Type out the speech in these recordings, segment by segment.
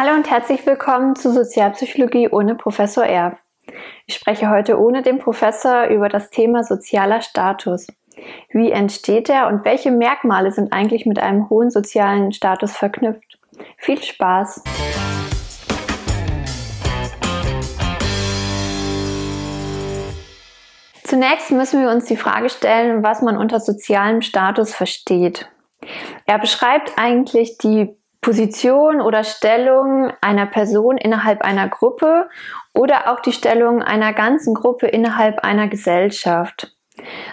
Hallo und herzlich willkommen zu Sozialpsychologie ohne Professor R. Ich spreche heute ohne den Professor über das Thema sozialer Status. Wie entsteht er und welche Merkmale sind eigentlich mit einem hohen sozialen Status verknüpft? Viel Spaß! Zunächst müssen wir uns die Frage stellen, was man unter sozialem Status versteht. Er beschreibt eigentlich die Position oder Stellung einer Person innerhalb einer Gruppe oder auch die Stellung einer ganzen Gruppe innerhalb einer Gesellschaft.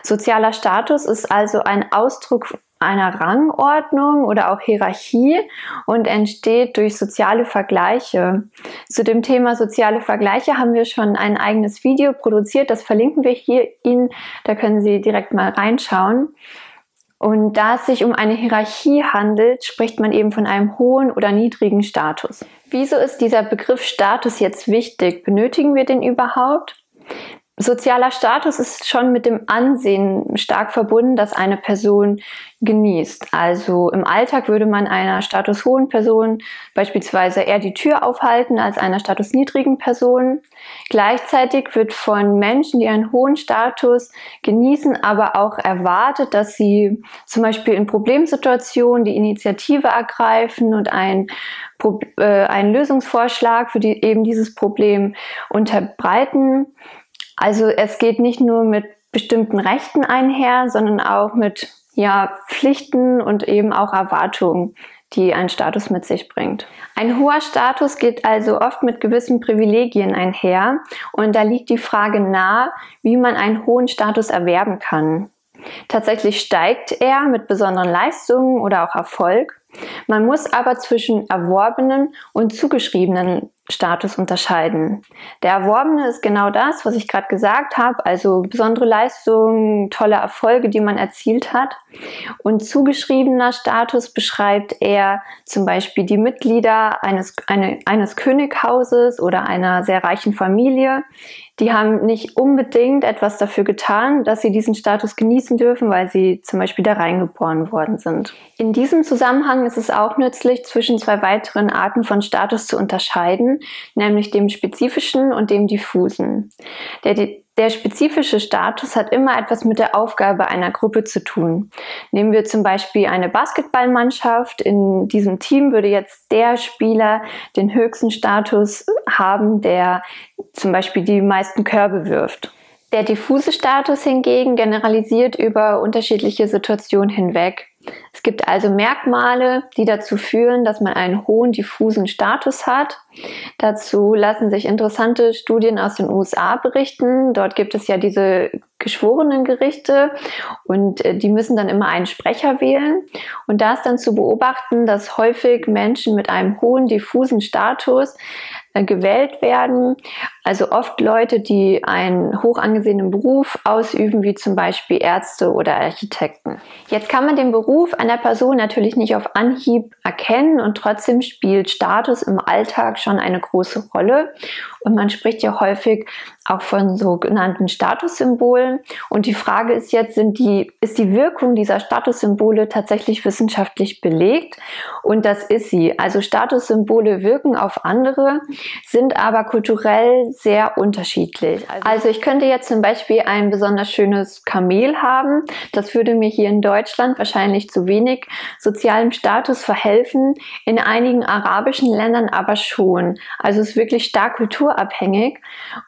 Sozialer Status ist also ein Ausdruck einer Rangordnung oder auch Hierarchie und entsteht durch soziale Vergleiche. Zu dem Thema soziale Vergleiche haben wir schon ein eigenes Video produziert, das verlinken wir hier Ihnen, da können Sie direkt mal reinschauen. Und da es sich um eine Hierarchie handelt, spricht man eben von einem hohen oder niedrigen Status. Wieso ist dieser Begriff Status jetzt wichtig? Benötigen wir den überhaupt? Sozialer Status ist schon mit dem Ansehen stark verbunden, dass eine Person genießt. Also im Alltag würde man einer statushohen Person beispielsweise eher die Tür aufhalten als einer statusniedrigen Person. Gleichzeitig wird von Menschen, die einen hohen Status genießen, aber auch erwartet, dass sie zum Beispiel in Problemsituationen die Initiative ergreifen und ein äh, einen Lösungsvorschlag für die, eben dieses Problem unterbreiten. Also es geht nicht nur mit bestimmten Rechten einher, sondern auch mit ja, Pflichten und eben auch Erwartungen, die ein Status mit sich bringt. Ein hoher Status geht also oft mit gewissen Privilegien einher und da liegt die Frage nahe, wie man einen hohen Status erwerben kann. Tatsächlich steigt er mit besonderen Leistungen oder auch Erfolg. Man muss aber zwischen erworbenen und zugeschriebenen Status unterscheiden. Der Erworbene ist genau das, was ich gerade gesagt habe, also besondere Leistungen, tolle Erfolge, die man erzielt hat. Und zugeschriebener Status beschreibt eher zum Beispiel die Mitglieder eines, eine, eines Könighauses oder einer sehr reichen Familie. Die haben nicht unbedingt etwas dafür getan, dass sie diesen Status genießen dürfen, weil sie zum Beispiel da reingeboren worden sind. In diesem Zusammenhang ist es auch nützlich, zwischen zwei weiteren Arten von Status zu unterscheiden nämlich dem spezifischen und dem diffusen. Der, der spezifische Status hat immer etwas mit der Aufgabe einer Gruppe zu tun. Nehmen wir zum Beispiel eine Basketballmannschaft. In diesem Team würde jetzt der Spieler den höchsten Status haben, der zum Beispiel die meisten Körbe wirft. Der diffuse Status hingegen generalisiert über unterschiedliche Situationen hinweg. Es gibt also Merkmale, die dazu führen, dass man einen hohen diffusen Status hat. Dazu lassen sich interessante Studien aus den USA berichten. Dort gibt es ja diese geschworenen Gerichte und äh, die müssen dann immer einen Sprecher wählen. Und da ist dann zu beobachten, dass häufig Menschen mit einem hohen diffusen Status äh, gewählt werden. Also oft Leute, die einen hoch angesehenen Beruf ausüben, wie zum Beispiel Ärzte oder Architekten. Jetzt kann man den Beruf einer Person natürlich nicht auf Anhieb erkennen und trotzdem spielt Status im Alltag schon eine große Rolle. Und man spricht ja häufig auch von sogenannten Statussymbolen. Und die Frage ist jetzt, sind die, ist die Wirkung dieser Statussymbole tatsächlich wissenschaftlich belegt? Und das ist sie. Also Statussymbole wirken auf andere, sind aber kulturell sehr unterschiedlich. Also, also ich könnte jetzt zum Beispiel ein besonders schönes Kamel haben. Das würde mir hier in Deutschland wahrscheinlich zu wenig sozialem Status verhelfen. In einigen arabischen Ländern aber schon. Also es ist wirklich stark kulturabhängig.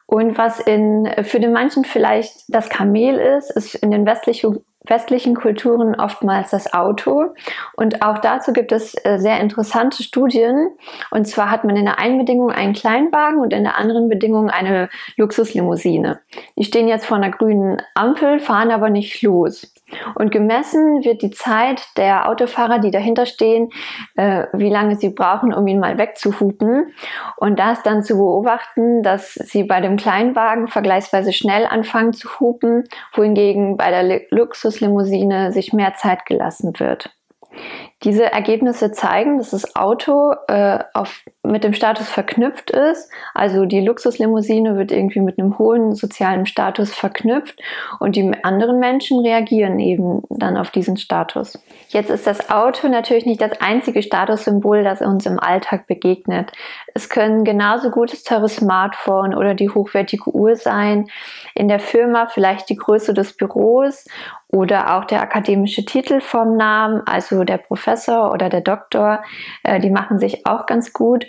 Und was in, für den manchen vielleicht das Kamel ist, ist in den westlichen westlichen Kulturen oftmals das Auto. Und auch dazu gibt es äh, sehr interessante Studien. Und zwar hat man in der einen Bedingung einen Kleinwagen und in der anderen Bedingung eine Luxuslimousine. Die stehen jetzt vor einer grünen Ampel, fahren aber nicht los. Und gemessen wird die Zeit der Autofahrer, die dahinter stehen, äh, wie lange sie brauchen, um ihn mal wegzuhupen. Und da ist dann zu beobachten, dass sie bei dem Kleinwagen vergleichsweise schnell anfangen zu hupen, wohingegen bei der Luxuslimousine sich mehr Zeit gelassen wird. Diese Ergebnisse zeigen, dass das Auto äh, auf mit dem Status verknüpft ist. Also die Luxuslimousine wird irgendwie mit einem hohen sozialen Status verknüpft und die anderen Menschen reagieren eben dann auf diesen Status. Jetzt ist das Auto natürlich nicht das einzige Statussymbol, das uns im Alltag begegnet. Es können genauso gut das teure Smartphone oder die hochwertige Uhr sein, in der Firma vielleicht die Größe des Büros oder auch der akademische Titel vom Namen, also der Professor oder der Doktor, äh, die machen sich auch ganz gut.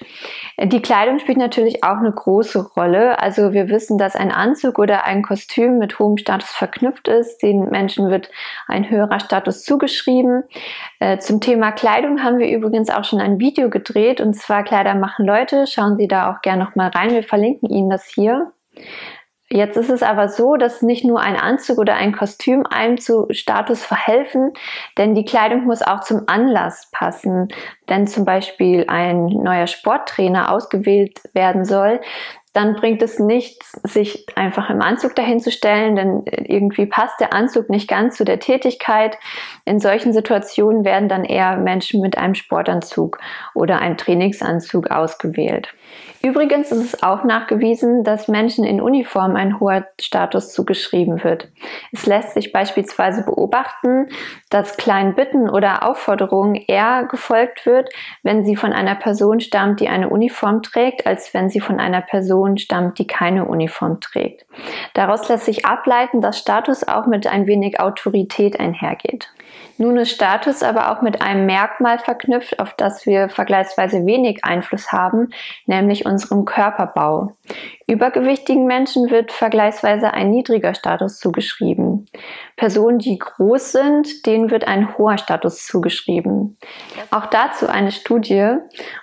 Die Kleidung spielt natürlich auch eine große Rolle. Also wir wissen, dass ein Anzug oder ein Kostüm mit hohem Status verknüpft ist. Den Menschen wird ein höherer Status zugeschrieben. Äh, zum Thema Kleidung haben wir übrigens auch schon ein Video gedreht und zwar Kleider machen Leute. Schauen Sie da auch gerne noch mal rein. Wir verlinken Ihnen das hier. Jetzt ist es aber so, dass nicht nur ein Anzug oder ein Kostüm einem zu Status verhelfen, denn die Kleidung muss auch zum Anlass passen. Wenn zum Beispiel ein neuer Sporttrainer ausgewählt werden soll, dann bringt es nichts, sich einfach im Anzug dahin zu stellen, denn irgendwie passt der Anzug nicht ganz zu der Tätigkeit. In solchen Situationen werden dann eher Menschen mit einem Sportanzug oder einem Trainingsanzug ausgewählt. Übrigens ist es auch nachgewiesen, dass Menschen in Uniform ein hoher Status zugeschrieben wird. Es lässt sich beispielsweise beobachten, dass kleinen Bitten oder Aufforderungen eher gefolgt wird, wenn sie von einer Person stammt, die eine Uniform trägt, als wenn sie von einer Person stammt, die keine Uniform trägt. Daraus lässt sich ableiten, dass Status auch mit ein wenig Autorität einhergeht. Nun ist Status aber auch mit einem Merkmal verknüpft, auf das wir vergleichsweise wenig Einfluss haben, nämlich unserem Körperbau. Übergewichtigen Menschen wird vergleichsweise ein niedriger Status zugeschrieben. Personen, die groß sind, denen wird ein hoher Status zugeschrieben. Auch dazu eine Studie.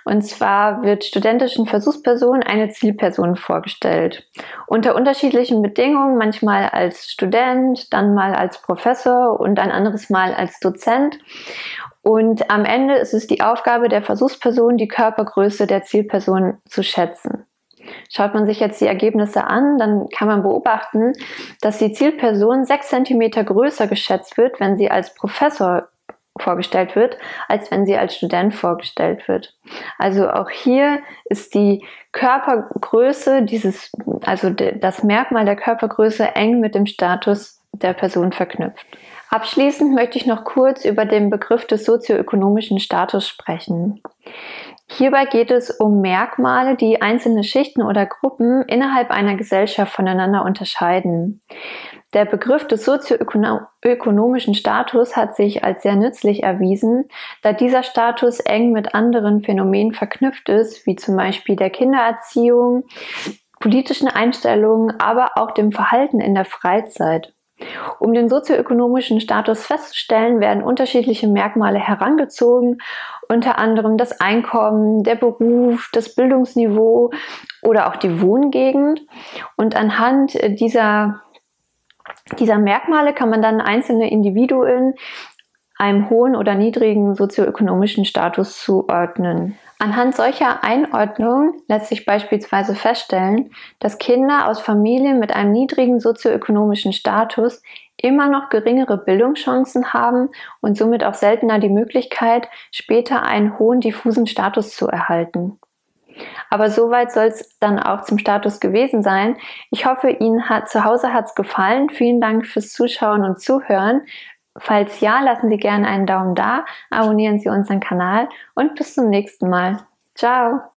Und zwar wird studentischen Versuchspersonen eine Zielperson vorgestellt. Unter unterschiedlichen Bedingungen, manchmal als Student, dann mal als Professor und ein anderes Mal als Dozent. Und am Ende ist es die Aufgabe der Versuchsperson, die Körpergröße der Zielperson zu schätzen. Schaut man sich jetzt die Ergebnisse an, dann kann man beobachten, dass die Zielperson sechs Zentimeter größer geschätzt wird, wenn sie als Professor vorgestellt wird, als wenn sie als Student vorgestellt wird. Also auch hier ist die Körpergröße, dieses, also das Merkmal der Körpergröße eng mit dem Status der Person verknüpft. Abschließend möchte ich noch kurz über den Begriff des sozioökonomischen Status sprechen. Hierbei geht es um Merkmale, die einzelne Schichten oder Gruppen innerhalb einer Gesellschaft voneinander unterscheiden. Der Begriff des sozioökonomischen Status hat sich als sehr nützlich erwiesen, da dieser Status eng mit anderen Phänomenen verknüpft ist, wie zum Beispiel der Kindererziehung, politischen Einstellungen, aber auch dem Verhalten in der Freizeit. Um den sozioökonomischen Status festzustellen, werden unterschiedliche Merkmale herangezogen, unter anderem das Einkommen, der Beruf, das Bildungsniveau oder auch die Wohngegend. Und anhand dieser, dieser Merkmale kann man dann einzelne Individuen einem hohen oder niedrigen sozioökonomischen Status zuordnen. Anhand solcher Einordnung lässt sich beispielsweise feststellen, dass Kinder aus Familien mit einem niedrigen sozioökonomischen Status immer noch geringere Bildungschancen haben und somit auch seltener die Möglichkeit, später einen hohen diffusen Status zu erhalten. Aber soweit soll es dann auch zum Status gewesen sein. Ich hoffe, Ihnen hat zu Hause hat's gefallen. Vielen Dank fürs Zuschauen und Zuhören. Falls ja, lassen Sie gerne einen Daumen da, abonnieren Sie unseren Kanal und bis zum nächsten Mal. Ciao!